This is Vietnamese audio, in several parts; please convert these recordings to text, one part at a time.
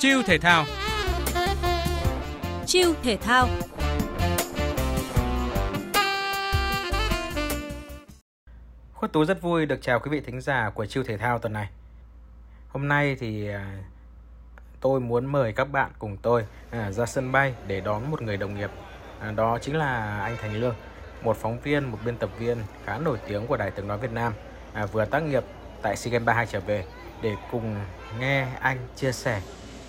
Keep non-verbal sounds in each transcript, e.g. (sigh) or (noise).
Chiêu thể thao Chiêu thể thao Khuất Tú rất vui được chào quý vị thính giả của Chiêu Thể Thao tuần này. Hôm nay thì à, tôi muốn mời các bạn cùng tôi à, ra sân bay để đón một người đồng nghiệp. À, đó chính là anh Thành Lương, một phóng viên, một biên tập viên khá nổi tiếng của Đài Tiếng Nói Việt Nam, vừa tác nghiệp tại SEA Games 32 trở về để cùng nghe anh chia sẻ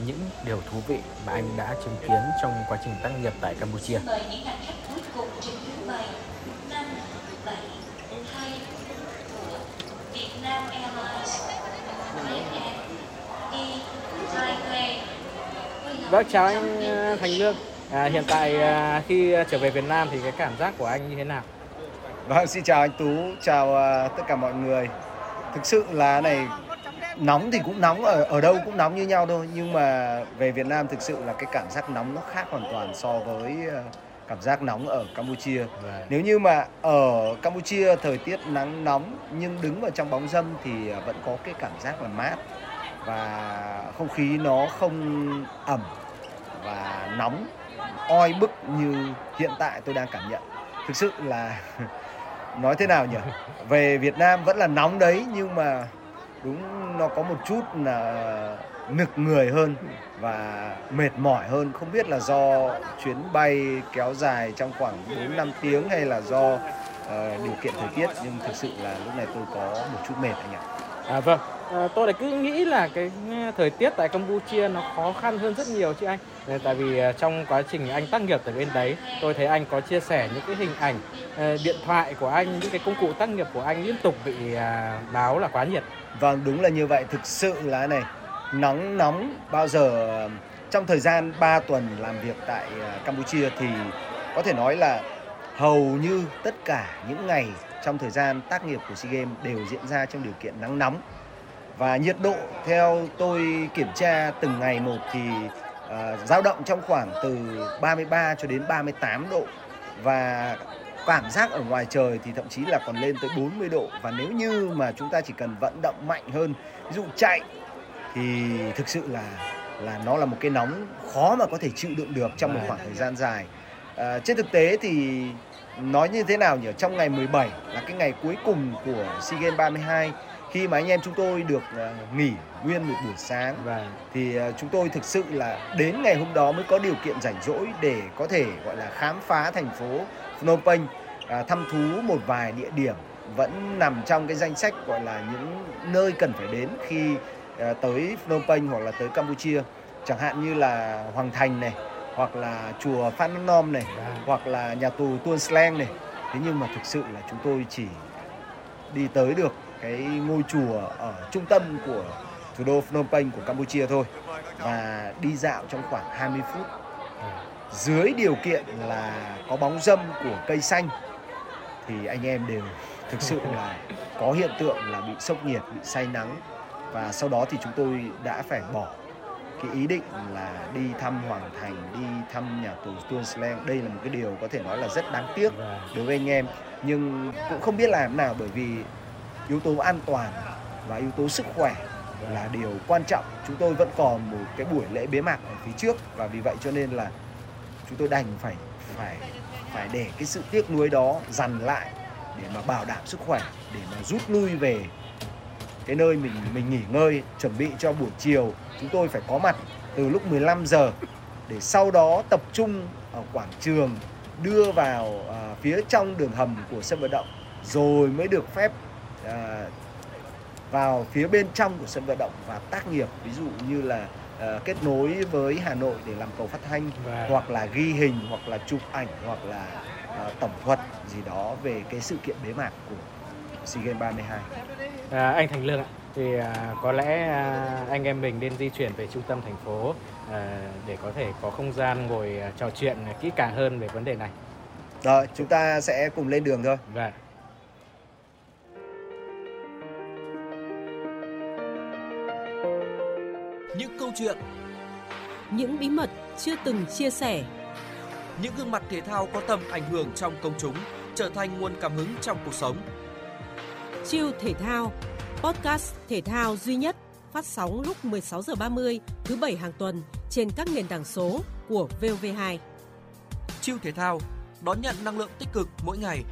những điều thú vị mà anh đã chứng kiến trong quá trình tác nghiệp tại Campuchia. Mời những hành khách cuối cùng trên chuyến bay 5, 7, 2 của Vietnam Airlines, Vâng, chào anh ờ, Thành Lương. À, hiện tại à, khi trở về Việt Nam thì cái cảm giác của anh như thế nào? Vâng, xin chào anh Tú, chào uh, tất cả mọi người. Thực sự là này nóng thì cũng nóng ở ở đâu cũng nóng như nhau thôi nhưng mà về Việt Nam thực sự là cái cảm giác nóng nó khác hoàn toàn so với ờ, cảm giác nóng ở Campuchia. Right. Vâng. Nếu như mà ở Campuchia thời tiết nắng nóng nhưng đứng vào trong bóng dâm thì ờ, vẫn có cái cảm giác là mát và không khí nó không ẩm và nóng oi bức như hiện tại tôi đang cảm nhận. Thực sự là (laughs) nói thế nào nhỉ? (laughs) Về Việt Nam vẫn là nóng đấy nhưng mà đúng nó có một chút là nực người hơn và mệt mỏi hơn không biết là do chuyến bay kéo dài trong khoảng 4 5 tiếng hay là do uh, điều kiện thời tiết nhưng thực sự là lúc này tôi có một chút mệt anh ạ. À vâng, à, tôi lại cứ nghĩ là cái ừ, thời tiết tại Campuchia nó khó khăn hơn rất nhiều chứ anh. Ờ, tại vì ờ, trong quá trình anh tác nghiệp tại bên đấy, tôi thấy anh có chia sẻ những cái hình ảnh điện thoại của anh, những cái công cụ tác nghiệp của anh liên tục bị à, báo là quá nhiệt. Vâng, đúng là như vậy. Thực sự là này, nóng nóng bao giờ trong thời gian 3 tuần làm việc tại Campuchia thì có thể nói là hầu như tất cả những ngày trong thời gian tác nghiệp của SEA Games đều diễn ra trong điều kiện nắng nóng. Và nhiệt độ theo tôi kiểm tra từng ngày một thì uh, dao động trong khoảng từ 33 cho đến 38 độ. Và cảm giác ở ngoài trời thì thậm chí là còn lên tới 40 độ. Và nếu như mà chúng ta chỉ cần vận động mạnh hơn ví dụ chạy thì thực sự là là nó là một cái nóng khó mà có thể chịu đựng được trong một khoảng thời gian dài. À, trên thực tế thì nói như thế nào nhỉ? Trong ngày 17 là cái ngày cuối cùng của SEA Games 32 khi mà anh em chúng tôi được uh, nghỉ nguyên một buổi sáng và thì uh, chúng tôi thực sự là đến ngày hôm đó mới có điều kiện rảnh rỗi để có thể gọi là khám phá thành phố Phnom Penh à, thăm thú một vài địa điểm vẫn nằm trong cái danh sách gọi là những nơi cần phải đến khi à, tới Phnom Penh hoặc là tới Campuchia. Chẳng hạn như là Hoàng Thành này hoặc là chùa Phan Nom này à. hoặc là nhà tù Tuôn Slang này. Thế nhưng mà thực sự là chúng tôi chỉ đi tới được cái ngôi chùa ở trung tâm của thủ đô Phnom Penh của Campuchia thôi. Và đi dạo trong khoảng 20 phút. Dưới điều kiện là có bóng dâm của cây xanh thì anh em đều thực sự là có hiện tượng là bị sốc nhiệt, bị say nắng. Và sau đó thì chúng tôi đã phải bỏ cái ý định là đi thăm Hoàng Thành, đi thăm nhà tù Tuôn Slang. Đây là một cái điều có thể nói là rất đáng tiếc đối với anh em. Nhưng cũng không biết làm nào bởi vì yếu tố an toàn và yếu tố sức khỏe là điều quan trọng. Chúng tôi vẫn còn một cái buổi lễ bế mạc ở phía trước và vì vậy cho nên là chúng tôi đành phải phải phải để cái sự tiếc nuối đó dằn lại để mà bảo đảm sức khỏe để mà rút lui về cái nơi mình mình nghỉ ngơi chuẩn bị cho buổi chiều chúng tôi phải có mặt từ lúc 15 giờ để sau đó tập trung ở quảng trường đưa vào à, phía trong đường hầm của sân vận động rồi mới được phép uh, vào phía bên trong của sân vận động và tác nghiệp ví dụ như là uh, kết nối với Hà Nội để làm cầu phát thanh và... hoặc là ghi hình hoặc là chụp ảnh hoặc là uh, tổng thuật gì đó về cái sự kiện bế mạc của SEA Games 32. À, anh Thành Lương ạ, thì à, có lẽ à, anh em mình nên di chuyển về trung tâm thành phố à, để có thể có không gian ngồi à, trò chuyện kỹ càng hơn về vấn đề này. Rồi, chúng ta sẽ cùng lên đường thôi. Vâng. Câu chuyện Những bí mật chưa từng chia sẻ Những gương mặt thể thao có tầm ảnh hưởng trong công chúng trở thành nguồn cảm hứng trong cuộc sống. Chiêu thể thao, podcast thể thao duy nhất phát sóng lúc 16 giờ 30 thứ bảy hàng tuần trên các nền tảng số của VOV2. Chiêu thể thao đón nhận năng lượng tích cực mỗi ngày.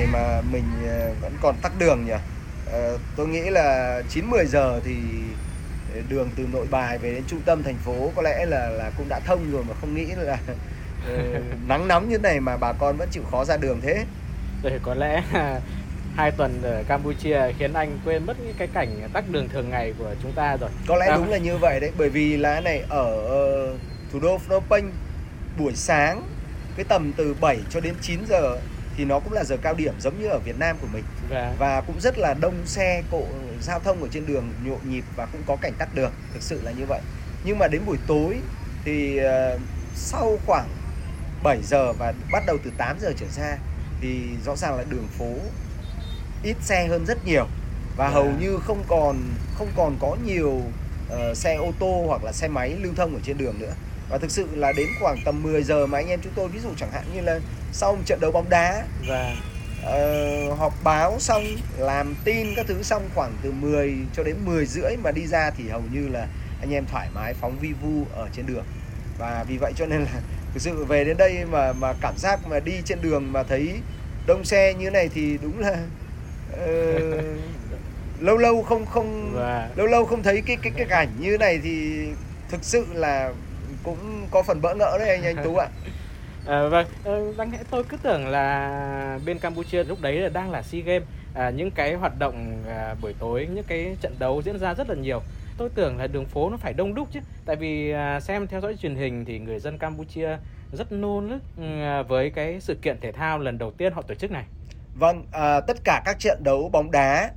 Này mà mình ờ, vẫn còn tắc đường nhỉ. Ờ, Tôi nghĩ là 9 10 giờ thì đường từ Nội Bài về đến trung tâm thành phố có lẽ là là cũng đã thông rồi mà không nghĩ là (laughs) ờ, nắng nóng như này mà bà con vẫn chịu khó ra đường thế. Để có lẽ (laughs) hai tuần ở Campuchia khiến anh quên mất những cái cảnh tắc đường thường ngày của chúng ta rồi. Có lẽ đúng là như vậy đấy bởi vì là này ở ờ, thủ đô Phnom Penh buổi sáng cái tầm từ 7 cho đến 9 giờ thì nó cũng là giờ cao điểm giống như ở Việt Nam của mình. Và và cũng rất là đông xe cộ giao thông ở trên đường nhộn nhịp và cũng có cảnh tắc đường thực sự là như vậy. Nhưng mà đến buổi tối thì ờ, sau khoảng 7 giờ và bắt đầu từ 8 giờ trở ra thì rõ ràng là đường phố ít xe hơn rất nhiều. Và À. hầu như không còn không còn có nhiều ờ, xe ô tô hoặc là xe máy lưu thông ở trên đường nữa và thực sự là đến khoảng tầm 10 giờ mà anh em chúng tôi ví dụ chẳng hạn như là sau một trận đấu bóng đá và Ờ, họp báo xong làm tin các thứ xong khoảng từ 10 cho đến 10 rưỡi mà đi ra thì hầu như là anh em thoải mái phóng vi vu ở trên đường. Và vì vậy cho nên là (laughs) thực sự về đến đây mà mà cảm giác mà đi trên đường mà thấy đông xe như này thì đúng là ờ, (laughs) lâu lâu không không và lâu lâu không thấy cái cái cái cảnh như này thì thực sự là cũng có phần bỡ ngỡ đấy anh anh Tú ạ. (laughs) À, vâng, ờ, đáng lẽ tôi cứ tưởng là bên Campuchia lúc đấy là đang là SEA Games à, những cái hoạt động à, buổi tối, những cái trận đấu diễn ra rất là nhiều. Tôi tưởng là đường phố nó phải đông đúc chứ, tại vì à, xem theo dõi truyền hình thì người dân Campuchia rất nôn nức ừ, với cái sự kiện thể thao lần đầu tiên họ tổ chức này. Vâng, à, tất cả các trận đấu bóng đá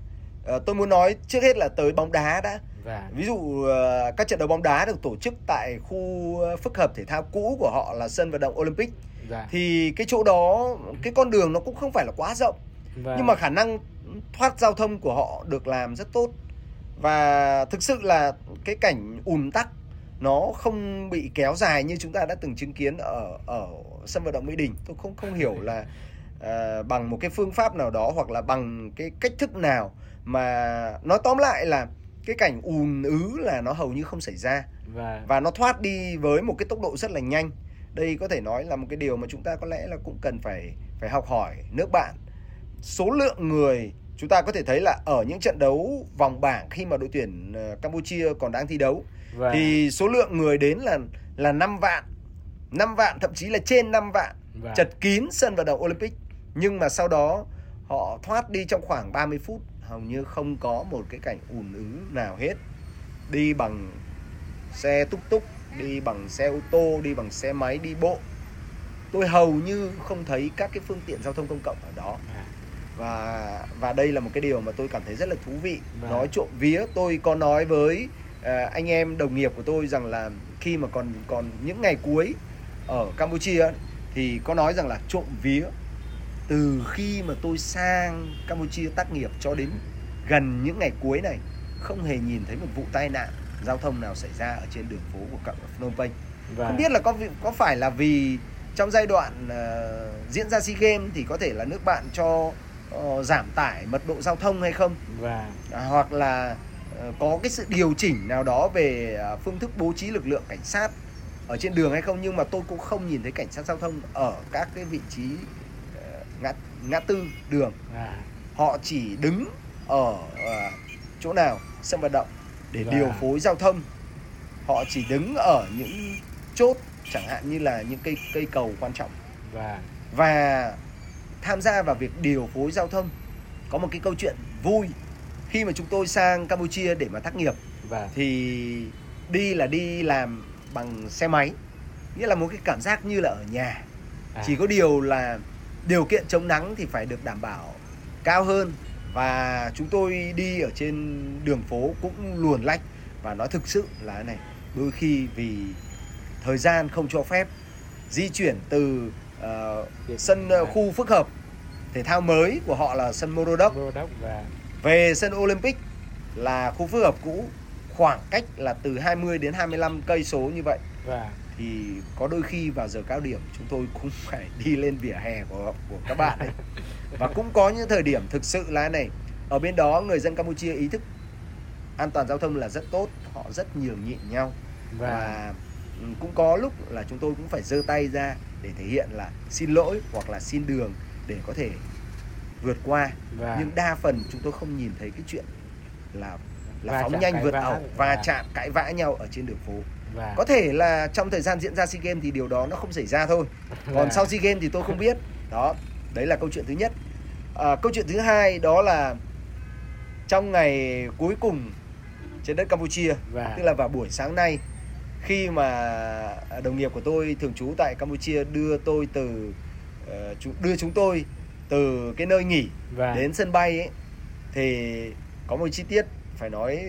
à, tôi muốn nói trước hết là tới bóng đá đã. Và Ví dụ à, các trận đấu bóng đá được tổ chức tại khu à, phức hợp thể thao cũ của họ là sân vận động Olympic. Dạ, thì cái chỗ đó cái con đường nó cũng không phải là quá rộng. Và nhưng mà khả năng thoát giao thông của họ được làm rất tốt. Và thực sự là cái cảnh ùn tắc nó không bị kéo dài như chúng ta đã từng chứng kiến ở ở sân vận động Mỹ Đình. Tôi không không hiểu là à, bằng một cái phương pháp nào đó hoặc là bằng cái cách thức nào mà nói tóm lại là cái cảnh ùn ứ là nó hầu như không xảy ra. Và và nó thoát đi với một cái tốc độ rất là nhanh. Đây có thể nói là một cái điều mà chúng ta có lẽ là cũng cần phải phải học hỏi nước bạn. Số lượng người chúng ta có thể thấy là ở những trận đấu vòng bảng khi mà đội tuyển ờ, Campuchia còn đang thi đấu và thì số lượng người đến là là 5 vạn. 5 vạn thậm chí là trên 5 vạn. Và chật kín sân vận động Olympic. Nhưng mà sau đó họ thoát đi trong khoảng 30 phút hầu như không có một cái cảnh ùn ứ nào hết đi bằng xe túc túc đi bằng xe ô tô đi bằng xe máy đi bộ tôi hầu như không thấy các cái phương tiện giao thông công cộng ở đó À. và và đây là một cái điều mà tôi cảm thấy rất là thú vị Vâng. nói trộm vía tôi có nói với à, anh em đồng nghiệp của tôi rằng là khi mà còn còn những ngày cuối ở Campuchia thì có nói rằng là trộm vía từ khi mà tôi sang Campuchia tác nghiệp cho đến gần những ngày cuối này không hề nhìn thấy một vụ tai nạn giao thông nào xảy ra ở trên đường phố của cận Phnom Penh. Và không biết là có có phải là vì trong giai đoạn ờ, diễn ra SEA Games thì có thể là nước bạn cho ờ, giảm tải mật độ giao thông hay không? Và à, hoặc là ờ, có cái sự điều chỉnh nào đó về ờ, phương thức bố trí lực lượng cảnh sát ở trên đường hay không? Nhưng mà tôi cũng không nhìn thấy cảnh sát giao thông ở các cái vị trí ngã ngã tư đường. Và họ chỉ đứng ở ờ, chỗ nào sân vận động để Và- điều phối giao thông. Họ chỉ đứng ở những chốt chẳng hạn như là những cây cây cầu quan trọng. Và và tham gia vào việc điều phối giao thông có một cái câu chuyện vui. Khi mà chúng tôi sang Campuchia để mà tác nghiệp và thì đi là đi làm bằng xe máy. Nghĩa là một cái cảm giác như là ở nhà. À, chỉ có điều là điều kiện chống nắng thì phải được đảm bảo cao hơn và chúng tôi đi ở trên đường phố cũng luồn lách và nói thực sự là này đôi khi vì thời gian không cho phép di chuyển từ Việc- sân à. khu phức hợp thể thao mới của họ là sân Morodok và về sân Olympic là khu phức hợp cũ khoảng cách là từ 20 đến 25 cây số như vậy. Thì có đôi khi vào giờ cao điểm chúng tôi cũng (laughs) phải đi lên vỉa hè của của các bạn ấy và cũng có những thời điểm thực sự là này ở bên đó người dân Campuchia ý thức an toàn giao thông là rất tốt họ rất nhường nhịn nhau Vâng. và ừ, cũng có lúc là chúng tôi cũng phải giơ tay ra để thể hiện là xin lỗi hoặc là xin đường để có thể vượt qua Vâng. nhưng đa phần chúng tôi không nhìn thấy cái chuyện là là phóng nhanh vượt ẩu va Vâng. chạm cãi vã nhau ở trên đường phố Vâng. có thể là trong thời gian diễn ra SEA Games thì điều đó nó không xảy ra thôi còn Vâng. sau SEA Games thì tôi không biết đó đấy là câu chuyện thứ nhất à, câu chuyện thứ hai đó là trong ngày cuối cùng trên đất Campuchia Vâng. tức là vào buổi sáng nay khi mà đồng nghiệp của tôi thường trú tại Campuchia đưa tôi từ ờ, đưa chúng tôi từ cái nơi nghỉ Vâng. đến sân bay ấy thì có một chi tiết phải nói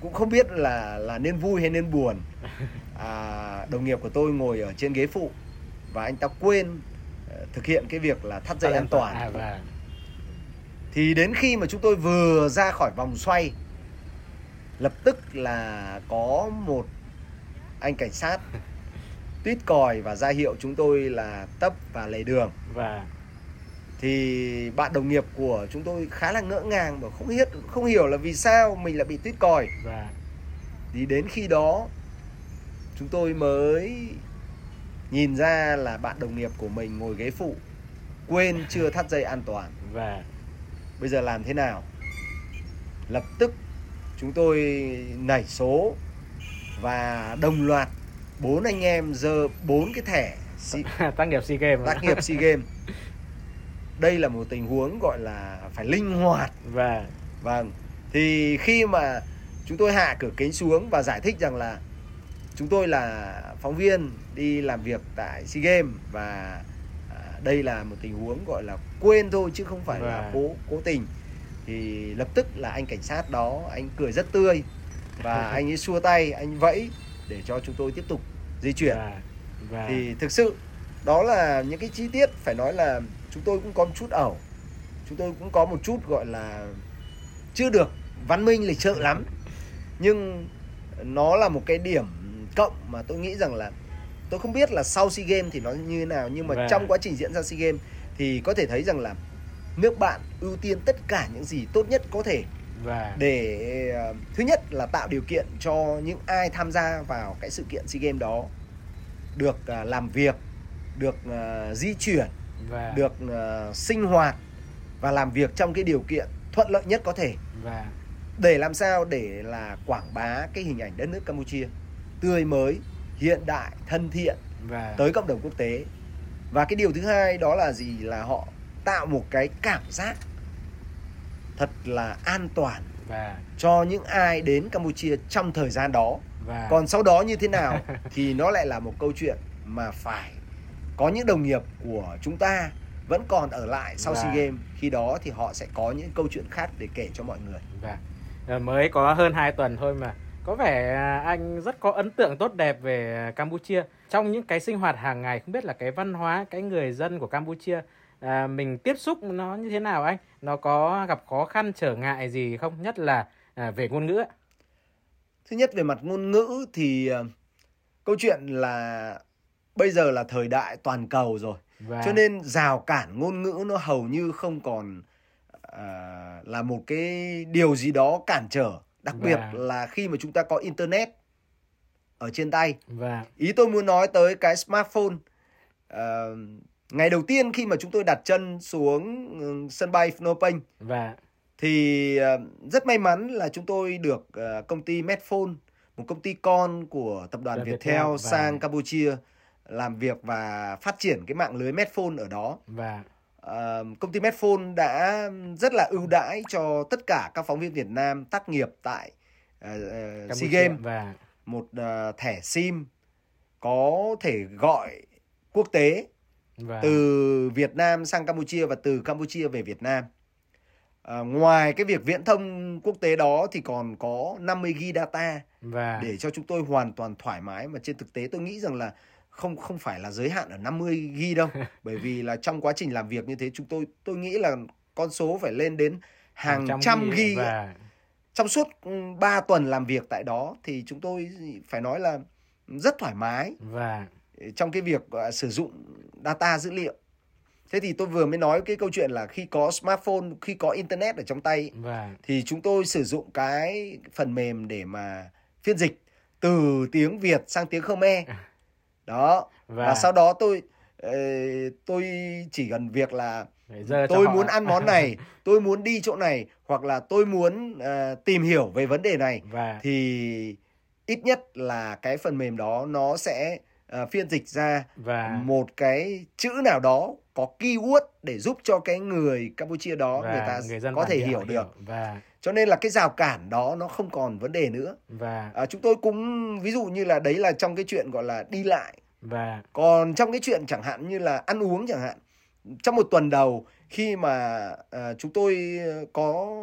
cũng không biết là là nên vui hay nên buồn (laughs) à, đồng nghiệp của tôi ngồi ở trên ghế phụ và anh ta quên ờ, thực hiện cái việc là thắt dây an toàn À, vâng. thì đến khi mà chúng tôi vừa ra khỏi vòng xoay lập tức là có một anh cảnh sát (laughs) tuyết còi và ra hiệu chúng tôi là tấp và lề đường Vâng. Thì bạn đồng nghiệp của chúng tôi khá là ngỡ ngàng và không biết không hiểu là vì sao mình lại bị tuyết còi Vâng. thì đến khi đó chúng tôi mới nhìn ra là bạn đồng nghiệp của mình ngồi ghế phụ quên chưa thắt dây an toàn Vâng. bây giờ làm thế nào lập tức chúng tôi nảy số và đồng loạt bốn anh em giơ bốn cái thẻ si- (laughs) tác nghiệp SEA Games. tác nghiệp SEA Games đây là một tình huống gọi là phải linh hoạt Vâng. vâng thì khi mà chúng tôi hạ cửa kính xuống và giải thích rằng là chúng tôi là phóng viên đi làm việc tại SEA Games và à, đây là một tình huống gọi là quên thôi chứ không phải là Vâng. cố cố tình thì lập tức là anh cảnh sát đó anh cười rất tươi và (laughs) anh ấy xua tay anh vẫy để cho chúng tôi tiếp tục di chuyển Vâng. Vâng. thì thực sự đó là những cái chi tiết phải nói là chúng tôi cũng có một chút ẩu chúng tôi cũng có một chút gọi là chưa được văn minh lịch sự lắm nhưng nó là một cái điểm cộng mà tôi nghĩ rằng là tôi không biết là sau SEA Games thì nó như thế nào nhưng mà Vâng. trong quá trình diễn ra SEA Games thì có thể thấy rằng là nước bạn ưu tiên tất cả những gì tốt nhất có thể Vâng. để ờ, thứ nhất là tạo điều kiện cho những ai tham gia vào cái sự kiện SEA Games đó được ờ, làm việc, được ờ, di chuyển, Vâng. được ờ, sinh hoạt và làm việc trong cái điều kiện thuận lợi nhất có thể Vâng. để làm sao để là quảng bá cái hình ảnh đất nước Campuchia tươi mới, hiện đại, thân thiện Vâng. tới cộng đồng quốc tế. Và cái điều thứ hai đó là gì là họ tạo một cái cảm giác thật là an toàn Vâng. cho những ai đến Campuchia trong thời gian đó. Vâng. Còn sau đó như thế nào (laughs) thì nó lại là một câu chuyện mà phải có những đồng nghiệp của chúng ta vẫn còn ở lại sau Vâng. SEA Games. Khi đó thì họ sẽ có những câu chuyện khác để kể cho mọi người. Vâng. Ờ, Mới có hơn 2 tuần thôi mà có vẻ à, anh rất có ấn tượng tốt đẹp về Campuchia trong những cái sinh hoạt hàng ngày không biết là cái văn hóa cái người dân của Campuchia à, mình tiếp xúc nó như thế nào anh nó có gặp khó khăn trở ngại gì không nhất là à, về ngôn ngữ? Thứ nhất về mặt ngôn ngữ thì ờ, câu chuyện là bây giờ là thời đại toàn cầu rồi. và Cho nên rào cản ngôn ngữ nó hầu như không còn à, là một cái điều gì đó cản trở. Đặc biệt Vâng. là khi mà chúng ta có internet ở trên tay. và Ý tôi muốn nói tới cái smartphone. Ờ, ngày đầu tiên khi mà chúng tôi đặt chân xuống ừ, sân bay Phnom Penh và thì ờ, rất may mắn là chúng tôi được ờ, công ty Medphone, một công ty con của tập đoàn Viettel và- sang Campuchia làm việc và phát triển cái mạng lưới Medphone ở đó. và Ờ, công ty Medphone đã rất là ưu đãi cho tất cả các phóng viên Việt Nam tác nghiệp tại ờ, SEA Games và một ờ, thẻ SIM có thể gọi quốc tế và từ Việt Nam sang Campuchia và từ Campuchia về Việt Nam. À, ngoài cái việc viễn thông quốc tế đó thì còn có 50 GB data và để cho chúng tôi hoàn toàn thoải mái mà trên thực tế tôi nghĩ rằng là không không phải là giới hạn ở 50 GB đâu. (laughs) Bởi vì là trong quá trình làm việc như thế chúng tôi tôi nghĩ là con số phải lên đến hàng trăm GB và trong suốt 3 tuần làm việc tại đó thì chúng tôi phải nói là rất thoải mái. Và trong cái việc uh, sử dụng data dữ liệu. Thế thì tôi vừa mới nói cái câu chuyện là khi có smartphone khi có internet ở trong tay và thì chúng tôi sử dụng cái phần mềm để mà phiên dịch từ tiếng Việt sang tiếng Khmer (laughs) đó. Và, và sau đó tôi ờ, tôi chỉ cần việc là tôi muốn ăn món này (laughs) tôi muốn đi chỗ này hoặc là tôi muốn ờ, tìm hiểu về vấn đề này và thì ít nhất là cái phần mềm đó nó sẽ ờ, phiên dịch ra và một cái chữ nào đó có keyword để giúp cho cái người Campuchia đó và người ta người dân có thể hiểu họ được. và cho nên là cái rào cản đó nó không còn vấn đề nữa. Và à, chúng tôi cũng ví dụ như là đấy là trong cái chuyện gọi là đi lại. Và còn trong cái chuyện chẳng hạn như là ăn uống chẳng hạn trong một tuần đầu khi mà à, chúng tôi có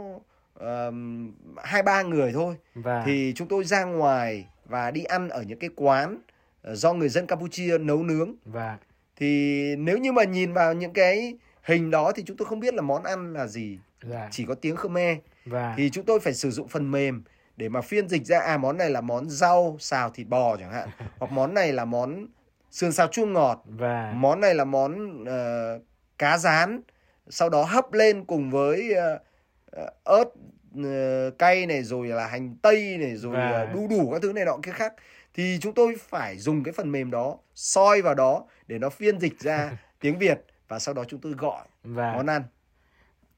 ờm, hai ba người thôi và thì chúng tôi ra ngoài và đi ăn ở những cái quán ờ, do người dân Campuchia nấu nướng. Và thì nếu như mà nhìn vào những cái hình đó thì chúng tôi không biết là món ăn là gì. Và chỉ có tiếng Khmer và thì chúng tôi phải sử dụng phần mềm để mà phiên dịch ra à món này là món rau xào thịt bò chẳng hạn (laughs) hoặc món này là món sườn xào chua ngọt và món này là món ờ, cá rán sau đó hấp lên cùng với ờ, ớt ờ, cay này rồi là hành tây này rồi Và- đu đủ các thứ này nọ kia khác thì chúng tôi phải dùng cái phần mềm đó soi vào đó để nó phiên dịch ra (laughs) tiếng Việt và sau đó chúng tôi gọi và món ăn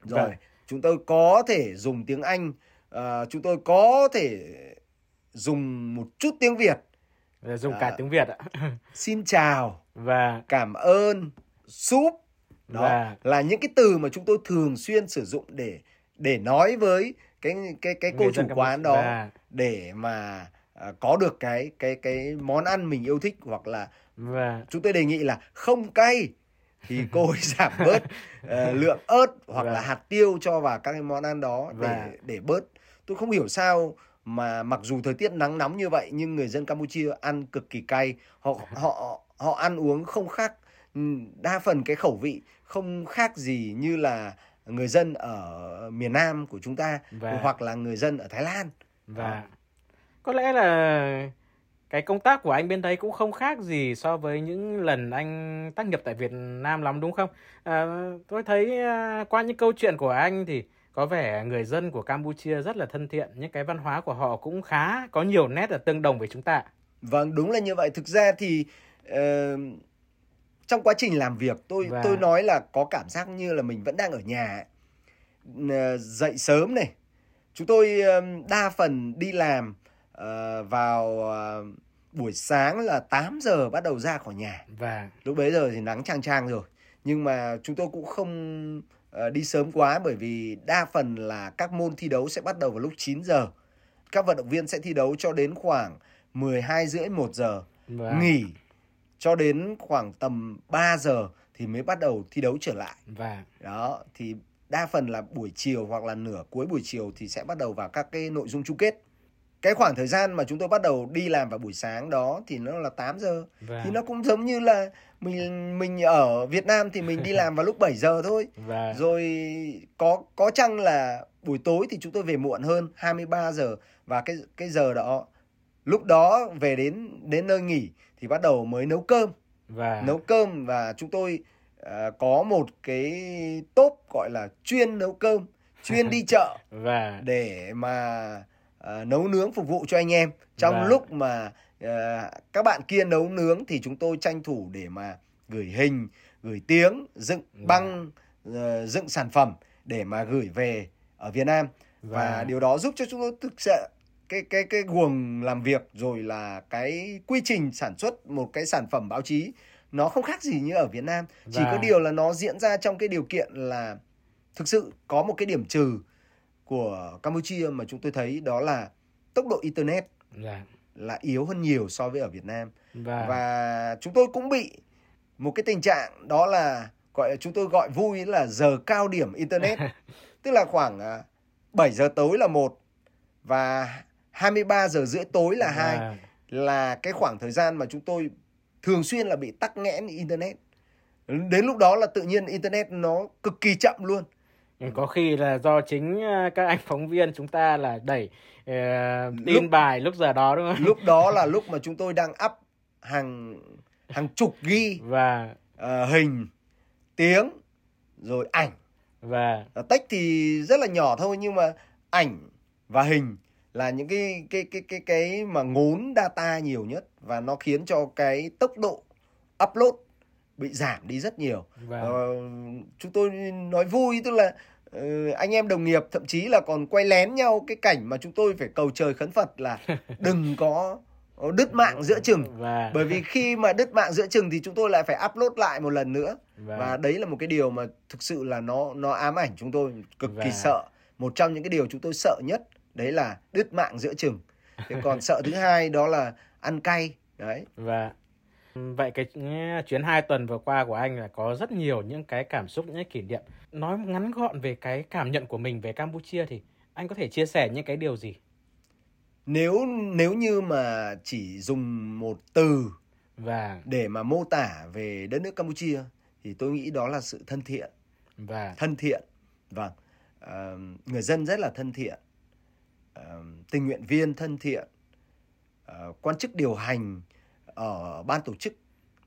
rồi Vâng. Chúng tôi có thể dùng tiếng Anh ờ, chúng tôi có thể dùng một chút tiếng Việt. Dùng cả À. tiếng Việt ạ. (laughs) xin chào và cảm ơn súp. Đó Và- là những cái từ mà chúng tôi thường xuyên sử dụng để để nói với cái cái cái cô người chủ quán đó và để mà à, có được cái cái cái món ăn mình yêu thích hoặc là và chúng tôi đề nghị là không cay thì cô ấy (laughs) giảm bớt ờ, lượng ớt hoặc Vâng. là hạt tiêu cho vào các cái món ăn đó để Và- để bớt. Tôi không hiểu sao mà mặc dù thời tiết nắng nóng như vậy nhưng người dân Campuchia ăn cực kỳ cay. Họ họ họ ăn uống không khác ừm, đa phần cái khẩu vị không khác gì như là người dân ở miền Nam của chúng ta Và- hoặc là người dân ở Thái Lan. Và có lẽ là cái công tác của anh bên đấy cũng không khác gì so với những lần anh tác nghiệp tại Việt Nam lắm đúng không? À, tôi thấy à, qua những câu chuyện của anh thì có vẻ người dân của Campuchia rất là thân thiện, những cái văn hóa của họ cũng khá có nhiều nét là tương đồng với chúng ta. Vâng, đúng là như vậy. Thực ra thì ờ, trong quá trình làm việc tôi Và- tôi nói là có cảm giác như là mình vẫn đang ở nhà. Ờ, dậy sớm này. Chúng tôi ờ, đa phần đi làm ờ, vào ờ, buổi sáng là 8 giờ bắt đầu ra khỏi nhà. Và Lúc bấy giờ thì nắng trang trang rồi. Nhưng mà chúng tôi cũng không ờ, đi sớm quá bởi vì đa phần là các môn thi đấu sẽ bắt đầu vào lúc 9 giờ. Các vận động viên sẽ thi đấu cho đến khoảng 12 rưỡi 1 giờ. và Nghỉ cho đến khoảng tầm 3 giờ thì mới bắt đầu thi đấu trở lại. và Đó, thì đa phần là buổi chiều hoặc là nửa cuối buổi chiều thì sẽ bắt đầu vào các cái nội dung chung kết. Cái khoảng thời gian mà chúng tôi bắt đầu đi làm vào buổi sáng đó thì nó là 8 giờ. Và thì nó cũng giống như là mình mình ở Việt Nam thì mình đi làm vào lúc 7 giờ thôi. (laughs) và Rồi có có chăng là buổi tối thì chúng tôi về muộn hơn 23 giờ. Và cái cái giờ đó lúc đó về đến đến nơi nghỉ thì bắt đầu mới nấu cơm, và nấu cơm và chúng tôi à, có một cái tốp gọi là chuyên nấu cơm, chuyên đi chợ (laughs) và để mà à, nấu nướng phục vụ cho anh em. Trong Và- lúc mà à, các bạn kia nấu nướng thì chúng tôi tranh thủ để mà gửi hình gửi tiếng dựng Và- băng ờ, dựng sản phẩm để mà gửi về ở Việt Nam. Và, Và- điều đó giúp cho chúng tôi thực sự cái cái cái guồng làm việc rồi là cái quy trình sản xuất một cái sản phẩm báo chí nó không khác gì như ở Việt Nam. Chỉ Và- có điều là nó diễn ra trong cái điều kiện là thực sự có một cái điểm trừ của Campuchia mà chúng tôi thấy đó là tốc độ internet và là yếu hơn nhiều so với ở Việt Nam. Và và chúng tôi cũng bị một cái tình trạng đó là gọi chúng tôi gọi vui là giờ cao điểm internet. (laughs) Tức là khoảng à, 7 giờ tối là một và 23 giờ rưỡi tối là hai và- là cái khoảng thời gian mà chúng tôi thường xuyên là bị tắc nghẽn internet. Đến lúc đó là tự nhiên internet nó cực kỳ chậm luôn có khi là do chính ờ, các anh phóng viên chúng ta là đẩy uh, tin lúc, bài lúc giờ đó đúng không? lúc đó (laughs) là lúc mà chúng tôi đang up hàng hàng chục ghi và uh, hình tiếng rồi ảnh. Và text thì rất là nhỏ thôi nhưng mà ảnh và hình là những cái cái cái cái cái mà ngốn data nhiều nhất và nó khiến cho cái tốc độ upload bị giảm đi rất nhiều. Vâng. Ờ, chúng tôi nói vui tức là uh, anh em đồng nghiệp thậm chí là còn quay lén nhau cái cảnh mà chúng tôi phải cầu trời khấn Phật là (laughs) đừng có đứt mạng giữa chừng. Và... bởi vì khi mà đứt mạng giữa chừng thì chúng tôi lại phải upload lại một lần nữa. Và, và đấy là một cái điều mà thực sự là nó nó ám ảnh chúng tôi cực và... kỳ sợ. Một trong những cái điều chúng tôi sợ nhất đấy là đứt mạng giữa chừng. Thế còn sợ thứ hai đó là ăn cay đấy. Và vậy cái chuyến hai tuần vừa qua của anh là có rất nhiều những cái cảm xúc những cái kỷ niệm. Nói ngắn gọn về cái cảm nhận của mình về Campuchia thì anh có thể chia sẻ những cái điều gì? Nếu nếu như mà chỉ dùng một từ và để mà mô tả về đất nước Campuchia thì tôi nghĩ đó là sự thân thiện. Và thân thiện vâng. À, người dân rất là thân thiện. À, tình nguyện viên thân thiện. À, quan chức điều hành ở ban tổ chức.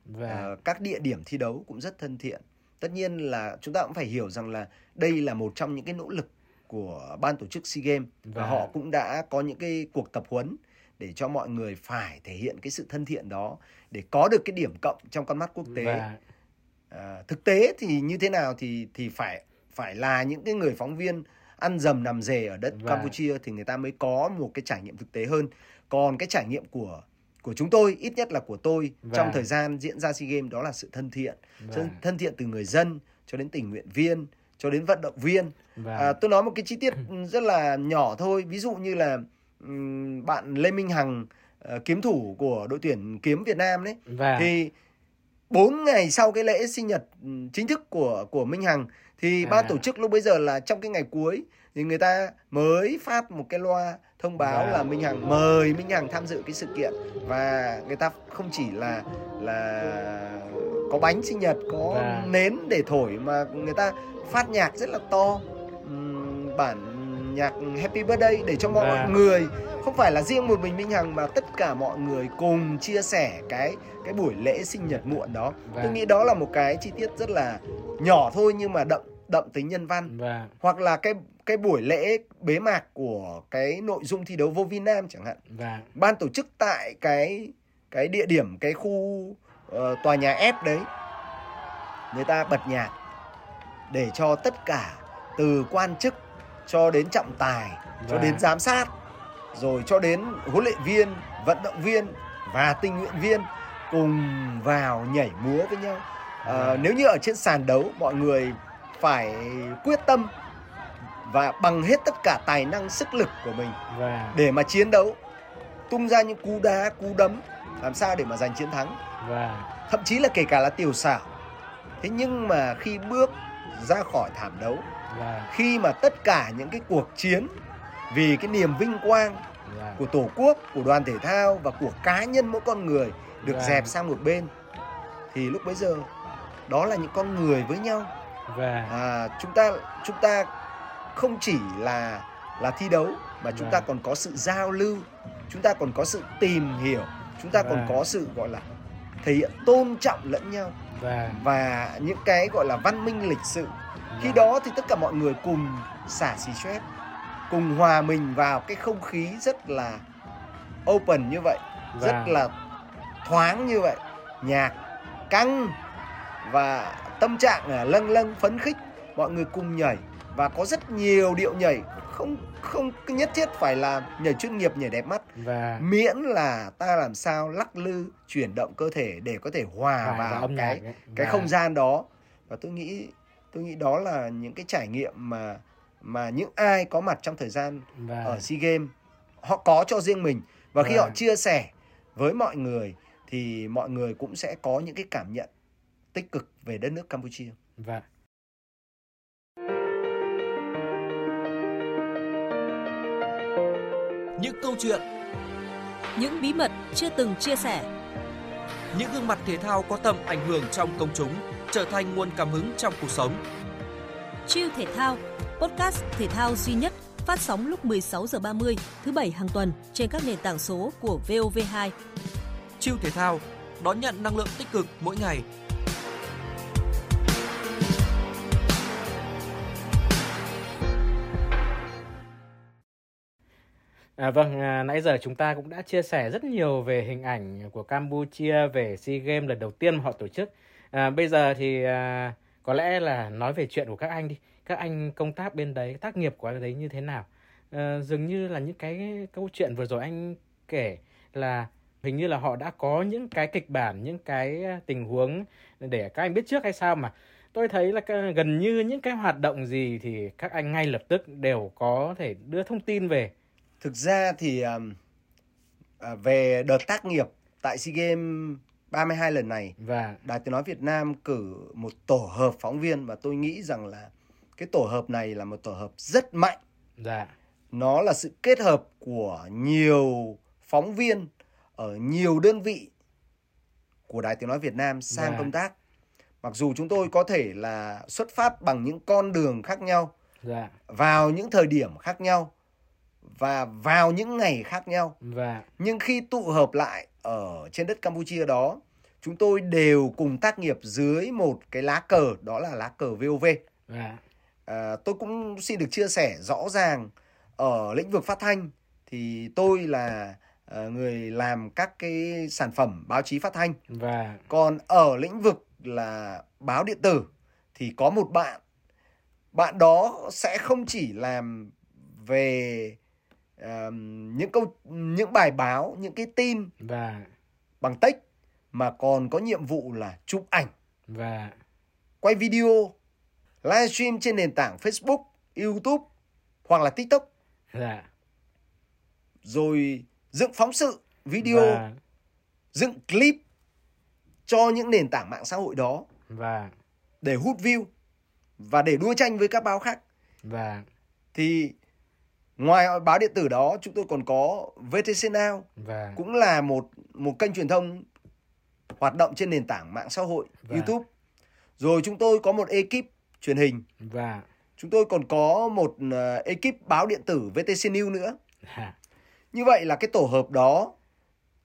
Và uh, các địa điểm thi đấu cũng rất thân thiện. Tất nhiên là chúng ta cũng phải hiểu rằng là đây là một trong những cái nỗ lực của ban tổ chức SEA Games và, và họ cũng đã có những cái cuộc tập huấn để cho mọi người phải thể hiện cái sự thân thiện đó để có được cái điểm cộng trong con mắt quốc tế. Và... À, thực tế thì như thế nào thì thì phải phải là những cái người phóng viên ăn dầm nằm rề ở đất và... Campuchia thì người ta mới có một cái trải nghiệm thực tế hơn. Còn cái trải nghiệm của của chúng tôi ít nhất là của tôi và... trong thời gian diễn ra SEA Games đó là sự thân thiện, và... thân thiện từ người dân cho đến tình nguyện viên cho đến vận động viên Vâng. À, tôi nói một cái chi tiết rất là nhỏ thôi ví dụ như là um, bạn Lê Minh Hằng uh, kiếm thủ của đội tuyển kiếm Việt Nam đấy vâng. thì bốn ngày sau cái lễ sinh nhật chính thức của của Minh Hằng thì à. ban tổ chức lúc bây giờ là trong cái ngày cuối thì người ta mới phát một cái loa thông báo là Minh Hằng mời Minh Hằng tham dự cái sự kiện và người ta không chỉ là là có bánh sinh nhật có nến để thổi mà người ta phát nhạc rất là to bản nhạc Happy Birthday để cho mọi à. người không phải là riêng một mình Minh Hằng mà tất cả mọi người cùng chia sẻ cái cái buổi lễ sinh nhật muộn đó. Vâng. Tôi nghĩ đó là một cái chi tiết rất là nhỏ thôi nhưng mà đậm đậm tính nhân văn. Vâng. Hoặc là cái cái buổi lễ bế mạc của cái nội dung thi đấu vô vi nam chẳng hạn. Vâng. Ban tổ chức tại cái cái địa điểm cái khu uh, tòa nhà F đấy người ta bật nhạc để cho tất cả từ quan chức cho đến trọng tài cho đến giám sát rồi cho đến huấn luyện viên vận động viên và tình nguyện viên cùng vào nhảy múa với nhau à, nếu như ở trên sàn đấu mọi người phải quyết tâm và bằng hết tất cả tài năng sức lực của mình để mà chiến đấu tung ra những cú đá cú đấm làm sao để mà giành chiến thắng thậm chí là kể cả là tiểu xảo thế nhưng mà khi bước ra khỏi thảm đấu Vâng. khi mà tất cả những cái cuộc chiến vì cái niềm vinh quang vâng. của tổ quốc của đoàn thể thao và của cá nhân mỗi con người được vâng. dẹp sang một bên thì lúc bấy giờ đó là những con người với nhau à, chúng ta chúng ta không chỉ là là thi đấu mà chúng ta còn có sự giao lưu chúng ta còn có sự tìm hiểu chúng ta còn có sự gọi là thể hiện tôn trọng lẫn nhau. Và những cái gọi là văn minh lịch sự. Khi đó thì tất cả mọi người cùng xả xì stress cùng hòa mình vào cái không khí rất là open như vậy rất là thoáng như vậy. Nhạc căng và tâm trạng là lâng lâng phấn khích mọi người cùng nhảy và có rất nhiều điệu nhảy không không nhất thiết phải là nhảy chuyên nghiệp nhảy đẹp mắt. Và miễn là ta làm sao lắc lư chuyển động cơ thể để có thể hòa và vào cái cái không gian đó. Và tôi nghĩ tôi nghĩ đó là những cái trải nghiệm mà mà những ai có mặt trong thời gian và... ở SEA Games họ có cho riêng mình. Và khi và... họ chia sẻ với mọi người thì mọi người cũng sẽ có những cái cảm nhận tích cực về đất nước Campuchia. Và những câu chuyện, những bí mật chưa từng chia sẻ, những gương mặt thể thao có tầm ảnh hưởng trong công chúng trở thành nguồn cảm hứng trong cuộc sống. Chiêu thể thao podcast thể thao duy nhất phát sóng lúc 16 giờ 30 thứ bảy hàng tuần trên các nền tảng số của VOV2. Chiêu thể thao đón nhận năng lượng tích cực mỗi ngày. À, vâng, à, nãy giờ chúng ta cũng đã chia sẻ rất nhiều về hình ảnh của Campuchia về SEA Games lần đầu tiên mà họ tổ chức. À, bây giờ thì à, có lẽ là nói về chuyện của các anh đi. Các anh công tác bên đấy, tác nghiệp của anh đấy như thế nào? À, dường như là những cái câu chuyện vừa rồi anh kể là hình như là họ đã có những cái kịch bản, những cái à, tình huống để các anh biết trước hay sao mà tôi thấy là gần như những cái hoạt động gì thì các anh ngay lập tức đều có thể đưa thông tin về Thực ra thì à, về đợt tác nghiệp tại SEA Games 32 lần này, và Đài Tiếng Nói Việt Nam cử một tổ hợp phóng viên và tôi nghĩ rằng là cái tổ hợp này là một tổ hợp rất mạnh. Dạ. Nó là sự kết hợp của nhiều phóng viên ở nhiều đơn vị của Đài Tiếng Nói Việt Nam sang Dạ. công tác. Mặc dù chúng tôi có thể là xuất phát bằng những con đường khác nhau, Dạ. vào những thời điểm khác nhau và vào những ngày khác nhau. Và Nhưng khi tụ hợp lại ở trên đất Campuchia đó, chúng tôi đều cùng tác nghiệp dưới một cái lá cờ, đó là lá cờ VOV. và À, tôi cũng xin được chia sẻ rõ ràng ở lĩnh vực phát thanh thì tôi là à, người làm các cái sản phẩm báo chí phát thanh. và Còn ở lĩnh vực là báo điện tử thì có một bạn bạn đó sẽ không chỉ làm về ờm, những câu những bài báo, những cái tin và bằng text mà còn có nhiệm vụ là chụp ảnh, và quay video, livestream trên nền tảng Facebook, YouTube hoặc là TikTok. Dạ. Rồi dựng phóng sự video, và dựng clip cho những nền tảng mạng xã hội đó và để hút view và để đua tranh với các báo khác. và Thì ngoài báo điện tử đó chúng tôi còn có VTC Now và cũng là một một kênh truyền thông hoạt động trên nền tảng mạng xã hội Và- YouTube. Rồi chúng tôi có một ekip truyền hình, và chúng tôi còn có một ờ, ekip báo điện tử VTC News nữa. dạ. Như vậy là cái tổ hợp đó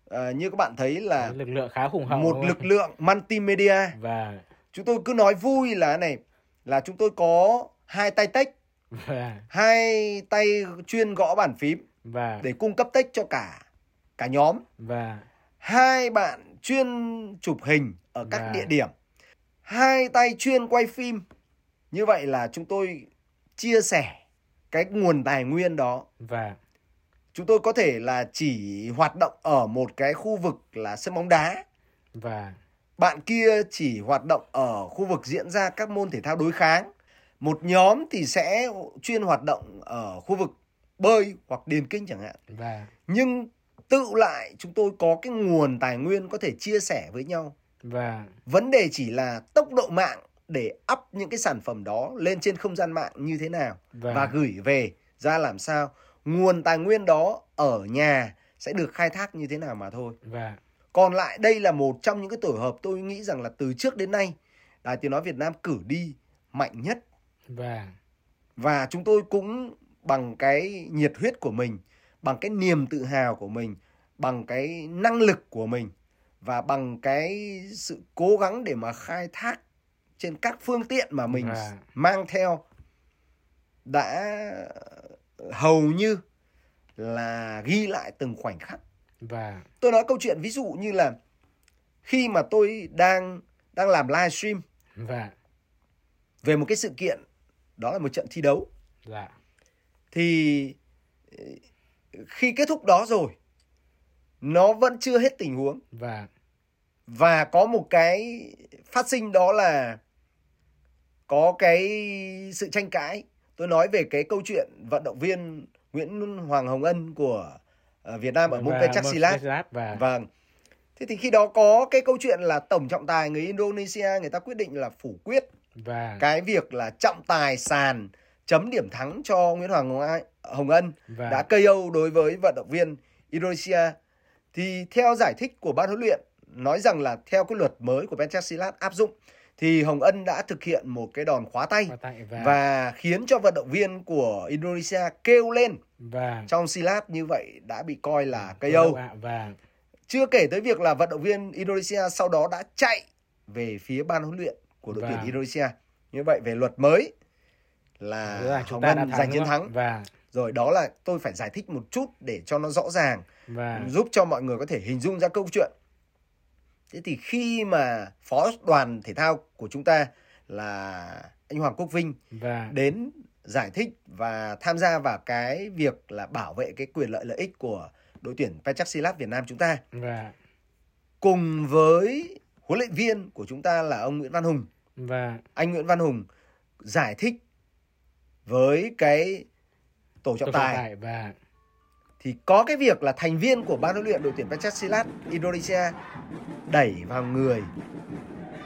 ờ, như các bạn thấy là lực lượng khá khủng hậu một lực lượng multimedia. và Chúng tôi cứ nói vui là này là chúng tôi có hai tay tech, và hai tay chuyên gõ bàn phím và để cung cấp tech cho cả cả nhóm. và Hai bạn chuyên chụp hình ở các Và- địa điểm. Hai tay chuyên quay phim. Như vậy là chúng tôi chia sẻ cái nguồn tài nguyên đó. và Chúng tôi có thể là chỉ hoạt động ở một cái khu vực là sân bóng đá. và Bạn kia chỉ hoạt động ở khu vực diễn ra các môn thể thao đối kháng. Một nhóm thì sẽ chuyên hoạt động ở khu vực bơi hoặc điền kinh chẳng hạn. và Nhưng tự lại chúng tôi có cái nguồn tài nguyên có thể chia sẻ với nhau. và Vấn đề chỉ là tốc độ mạng để up những cái sản phẩm đó lên trên không gian mạng như thế nào và và gửi về ra làm sao. Nguồn tài nguyên đó ở nhà sẽ được khai thác như thế nào mà thôi. và Còn lại đây là một trong những cái tổ hợp tôi nghĩ rằng là từ trước đến nay Đài Tiếng Nói Việt Nam cử đi mạnh nhất. Và Và chúng tôi cũng bằng cái nhiệt huyết của mình, bằng cái niềm tự hào của mình, bằng cái năng lực của mình và bằng cái sự cố gắng để mà khai thác trên các phương tiện mà mình Và- mang theo đã hầu như là ghi lại từng khoảnh khắc. Và tôi nói câu chuyện ví dụ như là khi mà tôi đang đang làm livestream và về một cái sự kiện đó là một trận thi đấu. Dạ. Thì ờ, khi kết thúc đó rồi nó vẫn chưa hết tình huống. Và và có một cái phát sinh đó là có cái sự tranh cãi. Tôi nói về cái câu chuyện vận động viên Nguyễn Hoàng Hồng Ân của ờ, Việt Nam ở môn Pencak và Vâng. Thế thì khi đó có cái câu chuyện là tổng trọng tài người Indonesia người ta quyết định là phủ quyết và cái việc là trọng tài sàn chấm điểm thắng cho Nguyễn Hoàng Hồng Ai- Hồng Ân và đã KO đối với vận động viên Indonesia. Thì theo giải thích của ban huấn luyện nói rằng là theo cái luật mới của Pencak Silat áp dụng thì Hồng Ân đã thực hiện một cái đòn khóa tay Khóa tay và và khiến cho vận động viên của Indonesia kêu lên. Và trong Silat như vậy đã bị coi là đậu ạ, và Chưa kể tới việc là vận động viên Indonesia sau đó đã chạy về phía ban huấn luyện của đội tuyển Vâng. Indonesia. Như vậy về luật mới là chúng Hồng ta đã Ân thắng giành chiến thắng. và Rồi đó là tôi phải giải thích một chút để cho nó rõ ràng, và giúp cho mọi người có thể hình dung ra câu chuyện. Thế thì khi mà phó đoàn thể thao của chúng ta là anh Hoàng Quốc Vinh và đến giải thích và tham gia vào cái việc là bảo vệ cái quyền lợi lợi ích của đội tuyển Pencak Việt Nam chúng ta và cùng với huấn luyện viên của chúng ta là ông Nguyễn Văn Hùng và anh Nguyễn Văn Hùng giải thích với cái tổ trọng tài. tài và thì có cái việc là thành viên của ban huấn luyện đội tuyển Pencak Indonesia đẩy vào người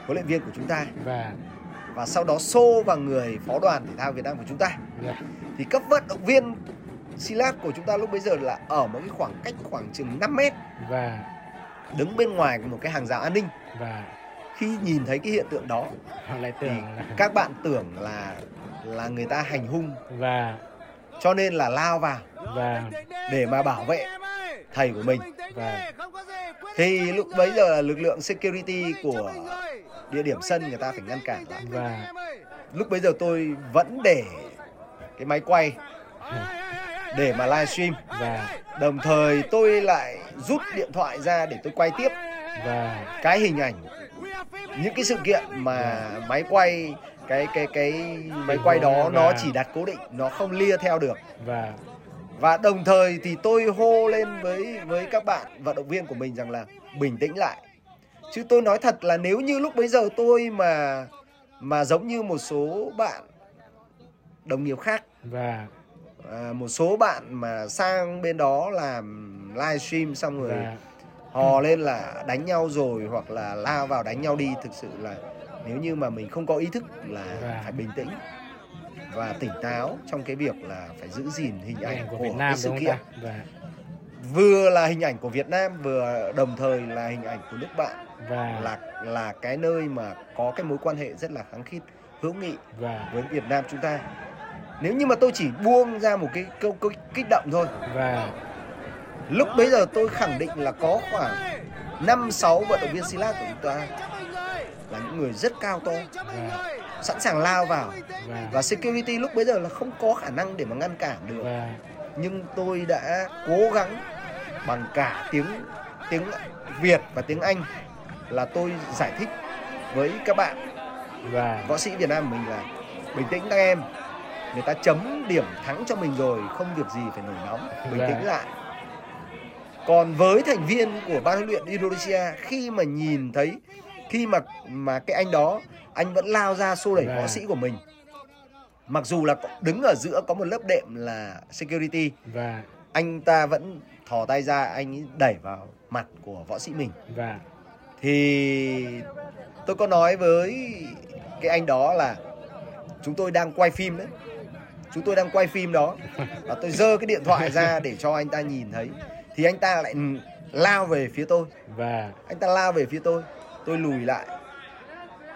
huấn luyện viên của chúng ta. Và và sau đó xô vào người phó đoàn thể thao Việt Nam của chúng ta. Và thì các vận động viên Silat của chúng ta lúc bấy giờ là ở một cái khoảng cách khoảng chừng 5 mét. Và đứng bên ngoài một cái hàng rào an ninh. Và khi nhìn thấy cái hiện tượng đó lại thì tưởng là các bạn tưởng là là người ta hành hung. Và cho nên là lao vào và để mà bảo vệ thầy của mình. Và thì lúc bấy giờ là lực lượng security của địa điểm sân người ta phải ngăn cản lại. Và lúc bấy giờ tôi vẫn để cái máy quay để mà livestream. Và đồng thời tôi lại rút điện thoại ra để tôi quay tiếp. Và cái hình ảnh những cái sự kiện mà máy quay cái cái cái máy quay đó nó chỉ đặt cố định nó không lia theo được. Và và đồng thời thì tôi hô lên với với các bạn vận động viên của mình rằng là bình tĩnh lại. Chứ tôi nói thật là nếu như lúc bấy giờ tôi mà mà giống như một số bạn đồng nghiệp khác và à, một số bạn mà sang bên đó làm livestream xong rồi và hò lên là đánh nhau rồi hoặc là lao vào đánh nhau đi. Thực sự là nếu như mà mình không có ý thức là phải bình tĩnh và tỉnh táo trong cái việc là phải giữ gìn hình ảnh của, của Việt cái Nam sự đúng không kiện. vừa là hình ảnh của Việt Nam vừa đồng thời là hình ảnh của nước bạn. Và là là cái nơi mà có cái mối quan hệ rất là kháng khít hữu nghị và với Việt Nam chúng ta. Nếu như mà tôi chỉ buông ra một cái câu, câu kích động thôi. Và lúc bấy giờ tôi khẳng định là có khoảng 5 6 vận động viên Silat của chúng ta là những người rất cao to và sẵn sàng lao vào. Và và security lúc bấy giờ là không có khả năng để mà ngăn cản được. Và nhưng tôi đã cố gắng bằng cả tiếng tiếng Việt và tiếng Anh là tôi giải thích với các bạn. Và võ sĩ Việt Nam mình là bình tĩnh các em. Người ta chấm điểm thắng cho mình rồi không việc gì phải nổi nóng. Bình Dạ. tĩnh lại còn với thành viên của ban huấn luyện Indonesia khi mà nhìn thấy khi mà mà cái anh đó anh vẫn lao ra xô đẩy võ sĩ của mình. Mặc dù là đứng ở giữa có một lớp đệm là security và anh ta vẫn thò tay ra anh đẩy vào mặt của võ sĩ mình. Và thì tôi có nói với cái anh đó là chúng tôi đang quay phim đấy. Chúng tôi đang quay phim đó. Và tôi giơ cái điện thoại ra để cho anh ta nhìn thấy thì anh ta lại lao về phía tôi. Và anh ta lao về phía tôi. Tôi lùi lại.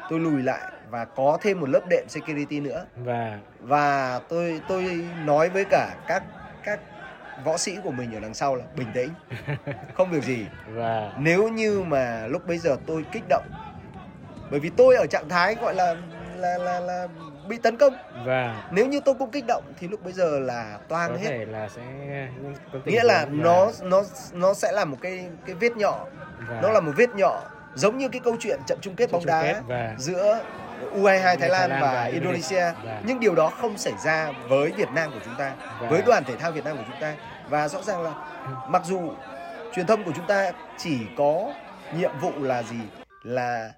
Tôi lùi lại và có thêm một lớp đệm security nữa. Và và tôi tôi nói với cả các các võ sĩ của mình ở đằng sau là bình tĩnh. (laughs) Không việc gì. Và nếu như mà lúc bây giờ tôi kích động bởi vì tôi ở trạng thái gọi là là là là bị tấn công. Và nếu như tôi cũng kích động thì lúc bây giờ là toang có hết. thể là sẽ nghĩa là huống nó nó nó sẽ là một cái cái vết nhọ và nó là một vết nhọ giống như cái câu chuyện trận chung kết bóng chung kết đá và giữa U22 Thái Thái Lan và và Indonesia. Và- nhưng điều đó không xảy ra với Việt Nam của chúng ta Và- với đoàn thể thao Việt Nam của chúng ta. Và rõ ràng là mặc dù truyền thông của chúng ta chỉ có nhiệm vụ là gì? Là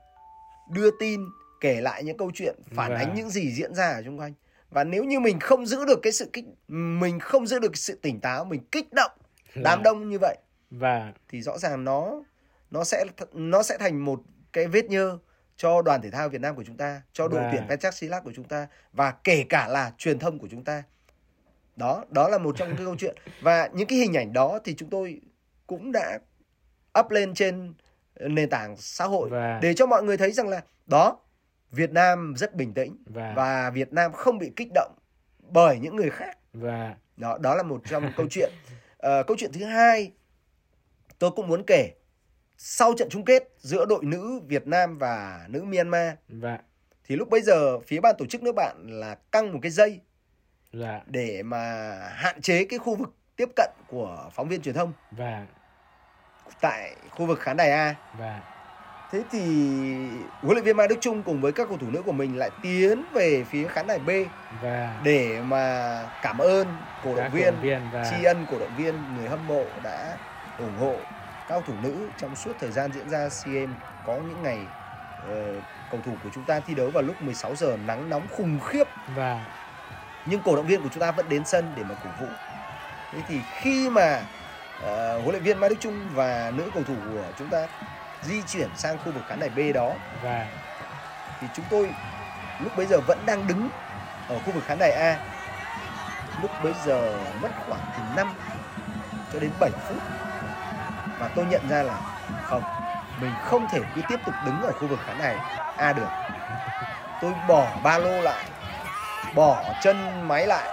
đưa tin kể lại những câu chuyện phản ánh những gì diễn ra ở xung quanh. Và nếu như mình không giữ được cái sự kích mình không giữ được sự tỉnh táo mình kích động đám Và- đông như vậy và thì rõ ràng nó nó sẽ nó sẽ thành một cái vết nhơ cho đoàn thể thao Việt Nam của chúng ta, cho đội Và- tuyển Pencak của chúng ta và kể cả là truyền thông của chúng ta. Đó, đó là một trong những câu chuyện. Và những cái hình ảnh đó thì chúng tôi cũng đã up lên trên nền tảng xã hội Và- để cho mọi người thấy rằng là đó Việt Nam rất bình tĩnh và và Việt Nam không bị kích động bởi những người khác. và Đó đó là một trong câu chuyện. Ờ, câu chuyện thứ hai tôi cũng muốn kể sau trận chung kết giữa đội nữ Việt Nam và nữ Myanmar và thì lúc bấy giờ phía ban tổ chức nước bạn là căng một cái dây và để mà hạn chế cái khu vực tiếp cận của phóng viên truyền thông và tại khu vực khán đài A. và Thế thì huấn luyện viên Mai Đức Chung cùng với các cầu thủ nữ của mình lại tiến về phía khán đài B và để mà cảm ơn cổ động viên, viên và tri ân cổ động viên, người hâm mộ đã ủng hộ các cầu thủ nữ trong suốt thời gian diễn ra SEA Games có những ngày ờ, cầu thủ của chúng ta thi đấu vào lúc 16 giờ nắng nóng khủng khiếp và nhưng cổ động viên của chúng ta vẫn đến sân để mà cổ vũ. Thế thì khi mà ờ, huấn luyện viên Mai Đức Chung và nữ cầu thủ của chúng ta di chuyển sang khu vực khán đài B đó và thì chúng tôi lúc bấy giờ vẫn đang đứng ở khu vực khán đài A. Lúc bấy giờ mất khoảng từ 5 cho đến 7 phút. Và tôi nhận ra là không, mình không thể cứ tiếp tục đứng ở khu vực khán đài A được. Tôi bỏ ba lô lại, bỏ chân máy lại.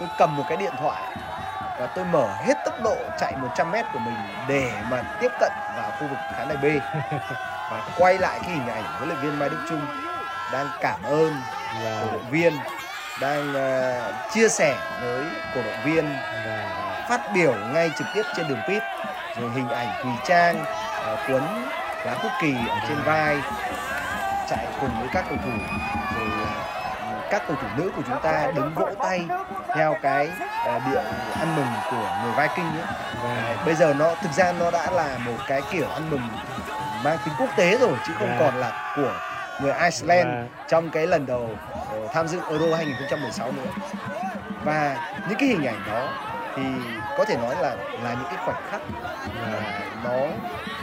Tôi cầm một cái điện thoại và tôi mở hết tốc độ chạy 100m của mình để mà tiếp cận vào khu vực khán đài B. (laughs) Và quay lại cái hình ảnh huấn luyện viên Mai Đức Chung đang cảm ơn cổ và động viên đang ờ, chia sẻ với cổ động viên và ờ, phát biểu ngay trực tiếp trên đường pit rồi hình ảnh Quỳ Trang ờ, quấn lá quốc kỳ ở trên vai chạy cùng với các cầu thủ rồi ừ, các cầu thủ nữ của chúng ta đứng vỗ tay theo cái ờ, điệu ăn mừng của người Viking ấy. và Bây giờ nó thực ra nó đã là một cái kiểu ăn mừng mang tính quốc tế rồi chứ không Dạ. còn là của người Iceland Dạ. trong cái lần đầu ờ, tham dự Euro 2016 nữa. Và những cái hình ảnh đó thì có thể nói là là những cái khoảnh khắc mà nó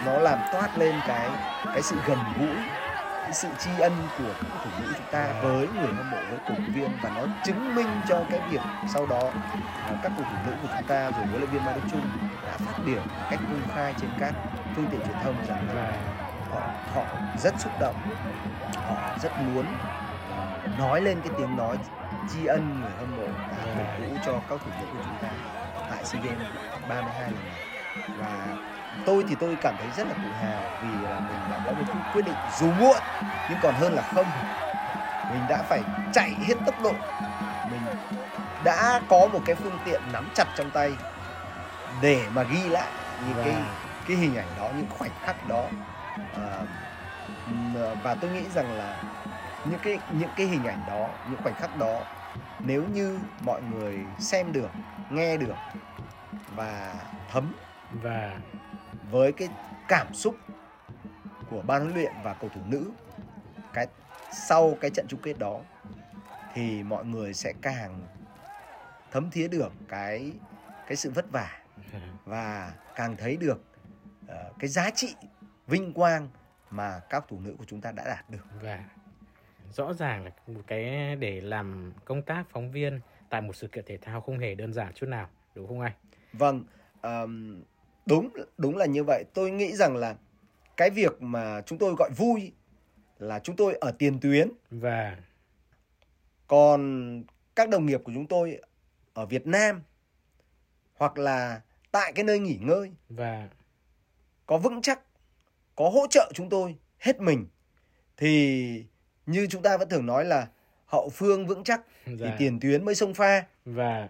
nó làm toát lên cái cái sự gần gũi cái sự tri ân của các thủ nữ chúng ta với người hâm mộ, với cổ động viên và nó chứng minh cho cái việc sau đó à, các cầu thủ nữ của chúng ta rồi huấn luyện viên Mai Đức Chung đã phát biểu một cách công khai trên các phương tiện truyền thông rằng là họ họ rất xúc động, họ rất muốn à, nói lên cái tiếng nói tri ân người hâm mộ đã cổ vũ cho các thủ nữ của chúng ta tại SEA Games 32 lần này. Và tôi thì tôi cảm thấy rất là tự hào vì là mình đã có một cái quyết định dù muộn nhưng còn hơn là không. Mình đã phải chạy hết tốc độ. Mình đã có một cái phương tiện nắm chặt trong tay để mà ghi lại những cái cái hình ảnh đó những khoảnh khắc đó. À, và tôi nghĩ rằng là những cái những cái hình ảnh đó những khoảnh khắc đó nếu như mọi người xem được nghe được và thấm và với cái cảm xúc của ban huấn luyện và cầu thủ nữ cái sau cái trận chung kết đó thì mọi người sẽ càng thấm thía được cái cái sự vất vả (laughs) và càng thấy được ờ, cái giá trị vinh quang mà các thủ nữ của chúng ta đã đạt được. và rõ ràng là một cái để làm công tác phóng viên tại một sự kiện thể thao không hề đơn giản chút nào đúng không anh Vâng, ờm, đúng đúng là như vậy. Tôi nghĩ rằng là cái việc mà chúng tôi gọi vui là chúng tôi ở tiền tuyến, và còn các đồng nghiệp của chúng tôi ở Việt Nam hoặc là tại cái nơi nghỉ ngơi và có vững chắc, có hỗ trợ chúng tôi hết mình thì như chúng ta vẫn thường nói là hậu phương vững chắc thì và tiền tuyến mới xông pha. và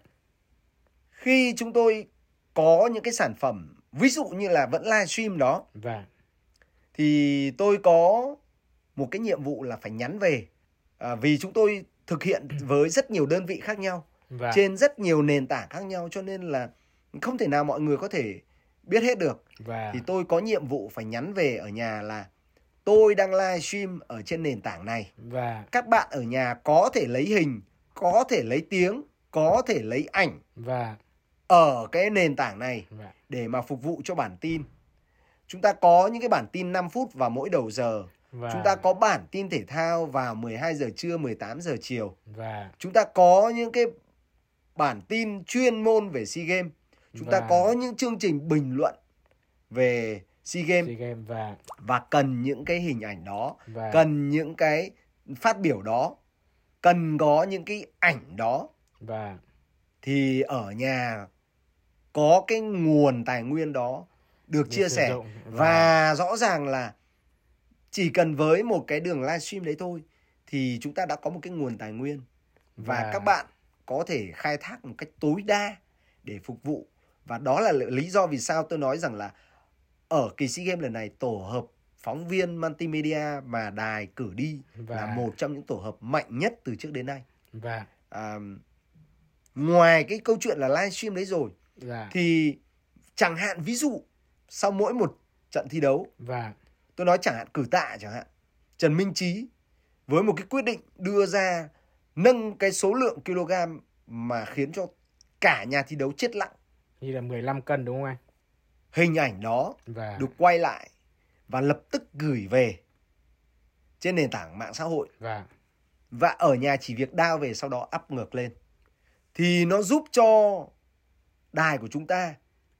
Khi chúng tôi có những cái sản phẩm ví dụ như là vẫn livestream đó. Và thì tôi có một cái nhiệm vụ là phải nhắn về. À, vì chúng tôi thực hiện với rất nhiều đơn vị khác nhau. Và trên rất nhiều nền tảng khác nhau cho nên là không thể nào mọi người có thể biết hết được. Và thì tôi có nhiệm vụ phải nhắn về ở nhà là tôi đang livestream ở trên nền tảng này. Và các bạn ở nhà có thể lấy hình có thể lấy tiếng có thể lấy ảnh. Và ở cái nền tảng này và để mà phục vụ cho bản tin. Chúng ta có những cái bản tin 5 phút vào mỗi đầu giờ. Và chúng ta có bản tin thể thao vào 12 giờ trưa 18 giờ chiều. Và chúng ta có những cái bản tin chuyên môn về SEA Games. Chúng ta Và- có những chương trình bình luận về SEA Games. SEA Games và và cần những cái hình ảnh đó và cần những cái phát biểu đó cần có những cái ảnh đó. Và thì ở nhà có cái nguồn tài nguyên đó được chia sẻ. dụng và rõ ràng là chỉ cần với một cái đường livestream đấy thôi thì chúng ta đã có một cái nguồn tài nguyên. Và Và- các bạn có thể khai thác một cách tối đa để phục vụ. Và đó là lý do vì sao tôi nói rằng là ở kỳ SEA Games lần này tổ hợp phóng viên multimedia mà đài cử đi Và- là một trong những tổ hợp mạnh nhất từ trước đến nay. Và à, ngoài cái câu chuyện là livestream đấy rồi và thì chẳng hạn ví dụ sau mỗi một trận thi đấu và tôi nói chẳng hạn cử tạ chẳng hạn Trần Minh Trí với một cái quyết định đưa ra nâng cái số lượng kg mà khiến cho cả nhà thi đấu chết lặng. Như là 15 cân đúng không anh? Hình ảnh đó và được quay lại và lập tức gửi về trên nền tảng mạng xã hội. Và và ở nhà chỉ việc đao về sau đó up ngược lên. Thì nó giúp cho đài của chúng ta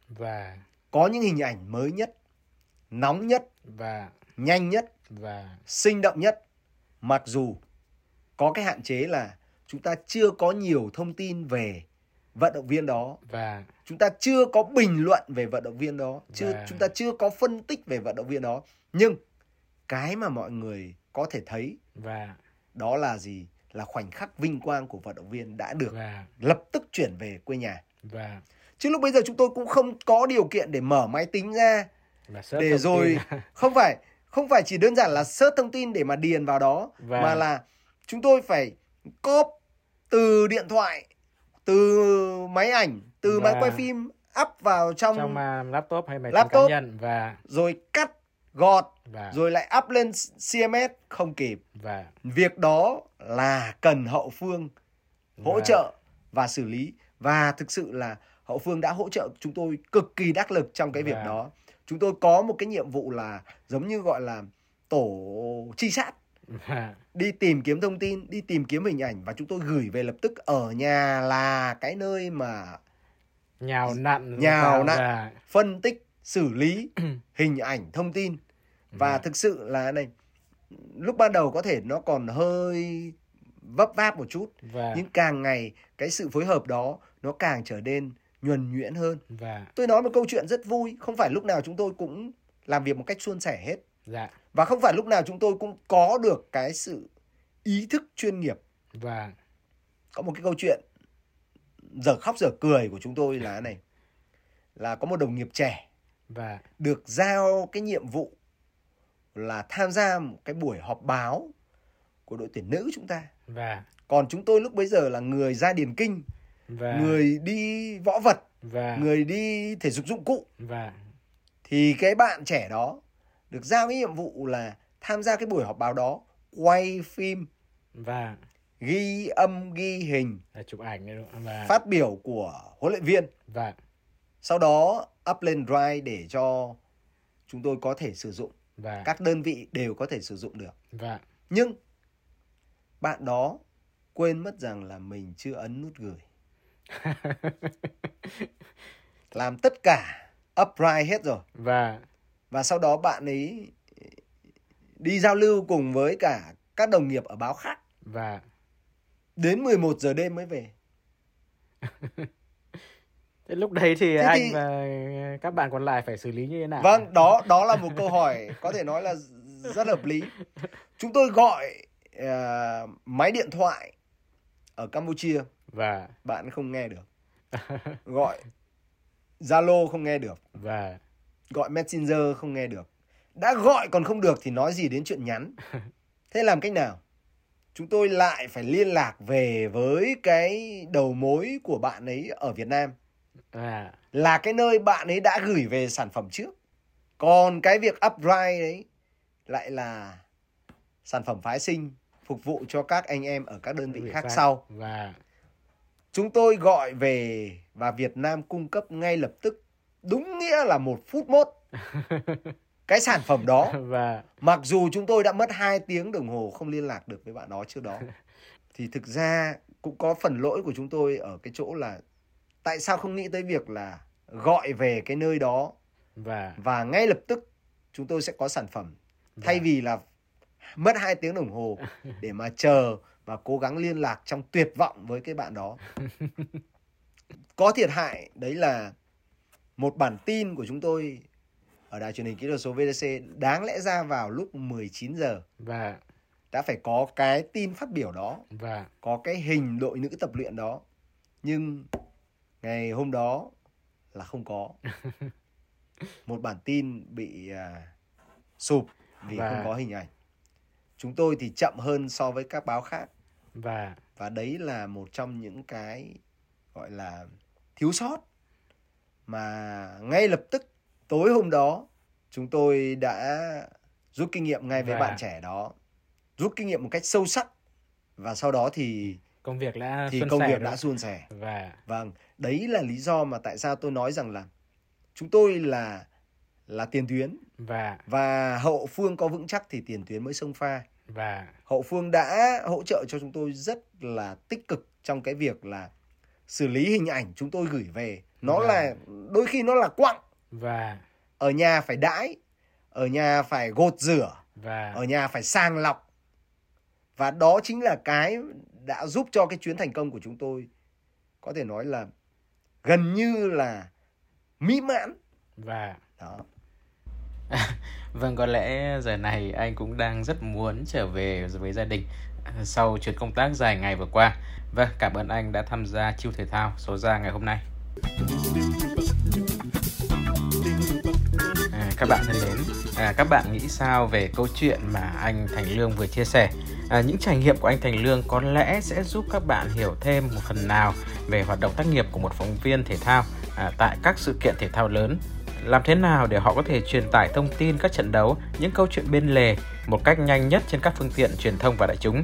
và có những hình ảnh mới nhất nóng nhất và nhanh nhất và sinh động nhất. Mặc dù có cái hạn chế là chúng ta chưa có nhiều thông tin về vận động viên đó. Và chúng ta chưa có bình luận về vận động viên đó. Chưa Và- chúng ta chưa có phân tích về vận động viên đó. Nhưng cái mà mọi người có thể thấy và đó là gì? Là khoảnh khắc vinh quang của vận động viên đã được và lập tức chuyển về quê nhà. Và chứ lúc bây giờ chúng tôi cũng không có điều kiện để mở máy tính ra. Để rồi (laughs) không phải không phải chỉ đơn giản là search thông tin để mà điền vào đó Và- mà là chúng tôi phải cóp từ điện thoại từ máy ảnh từ máy Và- quay phim up vào trong, trong uh, laptop hay máy tính Laptop. cá nhân. Và rồi cắt gọt và rồi lại up lên CMS không kịp. Và việc đó là cần hậu phương hỗ Và- trợ và xử lý. Và thực sự là hậu phương đã hỗ trợ chúng tôi cực kỳ đắc lực trong cái việc Và- đó. Chúng tôi có một cái nhiệm vụ là giống như gọi là tổ trinh sát. Và đi tìm kiếm thông tin đi tìm kiếm hình ảnh và chúng tôi gửi về lập tức ở nhà là cái nơi mà nhào nặn Nhào nặn. và phân tích xử lý (clears throat) hình ảnh thông tin. Và Và- thực sự là này lúc ban đầu có thể nó còn hơi vấp váp một chút và nhưng càng ngày cái sự phối hợp đó nó càng trở nên nhuần nhuyễn hơn. Và tôi nói một câu chuyện rất vui không phải lúc nào chúng tôi cũng làm việc một cách suôn sẻ hết. Dạ. Và không phải lúc nào chúng tôi cũng có được cái sự ý thức chuyên nghiệp. Và có một cái câu chuyện giờ khóc giờ cười của chúng tôi là (laughs) này. Là có một đồng nghiệp trẻ và được giao cái nhiệm vụ là tham gia một cái buổi họp báo của đội tuyển nữ chúng ta. Và còn chúng tôi lúc bấy giờ là người ra điền kinh và người đi võ vật và người đi thể dục dụng cụ. Và thì cái bạn trẻ đó được giao cái nhiệm vụ là tham gia cái buổi họp báo đó quay phim và ghi âm ghi hình là chụp ảnh đấy đúng và phát biểu của huấn luyện viên. Và sau đó up lên drive để cho chúng tôi có thể sử dụng. Và các đơn vị đều có thể sử dụng được. Và nhưng bạn đó quên mất rằng là mình chưa ấn nút gửi (laughs) làm tất cả upright hết rồi. Và và sau đó bạn ấy đi giao lưu cùng với cả các đồng nghiệp ở báo khác. Và đến 11 giờ đêm mới về. (laughs) Thế lúc đấy thì Thế anh thì- và các bạn còn lại phải xử lý như thế nào? Vâng đó đó là một câu hỏi có thể nói là rất hợp lý. Chúng tôi gọi ờ, máy điện thoại ở Campuchia và bạn không nghe được. (laughs) Gọi Zalo không nghe được. Và gọi Messenger không nghe được. Đã gọi còn không được thì nói gì đến chuyện nhắn. Thế làm cách nào? Chúng tôi lại phải liên lạc về với cái đầu mối của bạn ấy ở Việt Nam. Và là cái nơi bạn ấy đã gửi về sản phẩm trước. Còn cái việc upgrade đấy lại là sản phẩm phái sinh phục vụ cho các anh em ở các đơn vị khác. sau. Và chúng tôi gọi về và Việt Nam cung cấp ngay lập tức đúng nghĩa là một phút mốt. (laughs) Cái sản phẩm đó và mặc dù chúng tôi đã mất 2 tiếng đồng hồ không liên lạc được với bạn đó trước đó (laughs) thì thực ra cũng có phần lỗi của chúng tôi ở cái chỗ là tại sao không nghĩ tới việc là gọi về cái nơi đó và và ngay lập tức chúng tôi sẽ có sản phẩm. Thay vì là mất 2 tiếng đồng hồ để mà chờ và cố gắng liên lạc trong tuyệt vọng với cái bạn đó. (laughs) Có thiệt hại đấy là một bản tin của chúng tôi ở đài truyền hình kỹ thuật số VTC đáng lẽ ra vào lúc 19 giờ. Và đã phải có cái tin phát biểu đó và có cái hình đội nữ tập luyện đó nhưng ngày hôm đó là không có. (laughs) Một bản tin bị à, sụp vì Và- không có hình ảnh chúng tôi thì chậm hơn so với các báo khác. Và và đấy là một trong những cái gọi là thiếu sót mà ngay lập tức tối hôm đó chúng tôi đã rút kinh nghiệm ngay với Và- bạn trẻ đó. Rút kinh nghiệm một cách sâu sắc. Và sau đó thì công việc đã thì công việc đã suôn sẻ. Và vâng đấy là lý do mà tại sao tôi nói rằng là chúng tôi là là tiền tuyến. Và và hậu phương có vững chắc thì tiền tuyến mới xông pha và hậu phương đã hỗ trợ cho chúng tôi rất là tích cực trong cái việc là xử lý hình ảnh chúng tôi gửi về. Nó Vâng. là đôi khi nó là quặng. Và ở nhà phải đãi ở nhà phải gột rửa và ở nhà phải sàng lọc. Và đó chính là cái đã giúp cho cái chuyến thành công của chúng tôi có thể nói là gần như là mỹ mãn. Và đó (laughs) Vâng, có lẽ giờ này anh cũng đang rất muốn trở về với gia đình à, sau chuyến công tác dài ngày vừa qua. Vâng, cảm ơn anh đã tham gia chiêu thể thao số ra ngày hôm nay. À, các bạn thân mến, à, các bạn nghĩ sao về câu chuyện mà anh Thành Lương vừa chia sẻ? À, những trải nghiệm của anh Thành Lương có lẽ sẽ giúp các bạn hiểu thêm một phần nào về hoạt động tác nghiệp của một phóng viên thể thao à, tại các sự kiện thể thao lớn làm thế nào để họ có thể truyền tải thông tin các trận đấu, những câu chuyện bên lề một cách nhanh nhất trên các phương tiện truyền thông và đại chúng.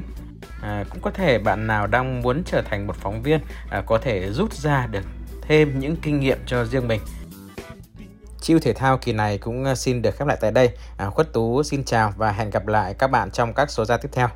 À, cũng có thể bạn nào đang muốn trở thành một phóng viên à, có thể rút ra được thêm những kinh nghiệm cho riêng mình. Chiêu thể thao kỳ này cũng à, xin được khép lại tại đây. À, Khuất Tú xin chào và hẹn gặp lại các bạn trong các số ra tiếp theo.